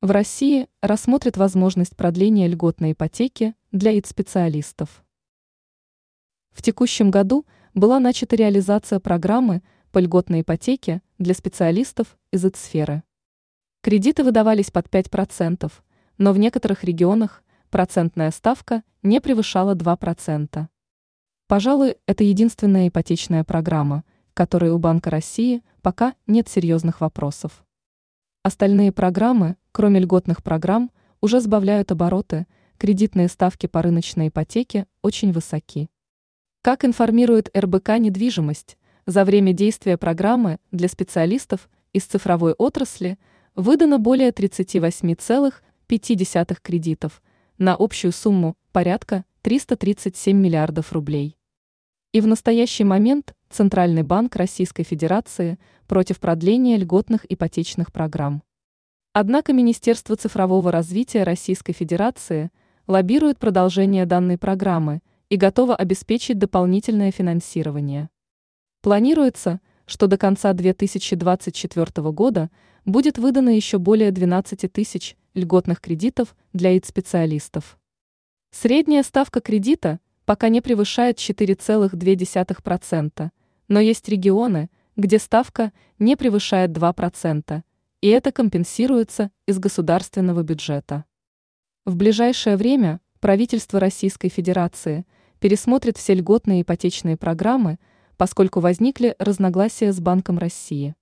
В России рассмотрят возможность продления льготной ипотеки для ИТ-специалистов. В текущем году была начата реализация программы по льготной ипотеке для специалистов из ИТ-сферы. Кредиты выдавались под 5%, но в некоторых регионах процентная ставка не превышала 2%. Пожалуй, это единственная ипотечная программа, которой у Банка России пока нет серьезных вопросов. Остальные программы, кроме льготных программ, уже сбавляют обороты, кредитные ставки по рыночной ипотеке очень высоки. Как информирует РБК «Недвижимость», за время действия программы для специалистов из цифровой отрасли выдано более 38,5 кредитов на общую сумму порядка 337 миллиардов рублей. И в настоящий момент Центральный банк Российской Федерации против продления льготных ипотечных программ. Однако Министерство цифрового развития Российской Федерации лоббирует продолжение данной программы и готово обеспечить дополнительное финансирование. Планируется, что до конца 2024 года будет выдано еще более 12 тысяч льготных кредитов для ИТ-специалистов. Средняя ставка кредита пока не превышает 4,2%, но есть регионы, где ставка не превышает 2%, и это компенсируется из государственного бюджета. В ближайшее время правительство Российской Федерации пересмотрит все льготные ипотечные программы, поскольку возникли разногласия с Банком России.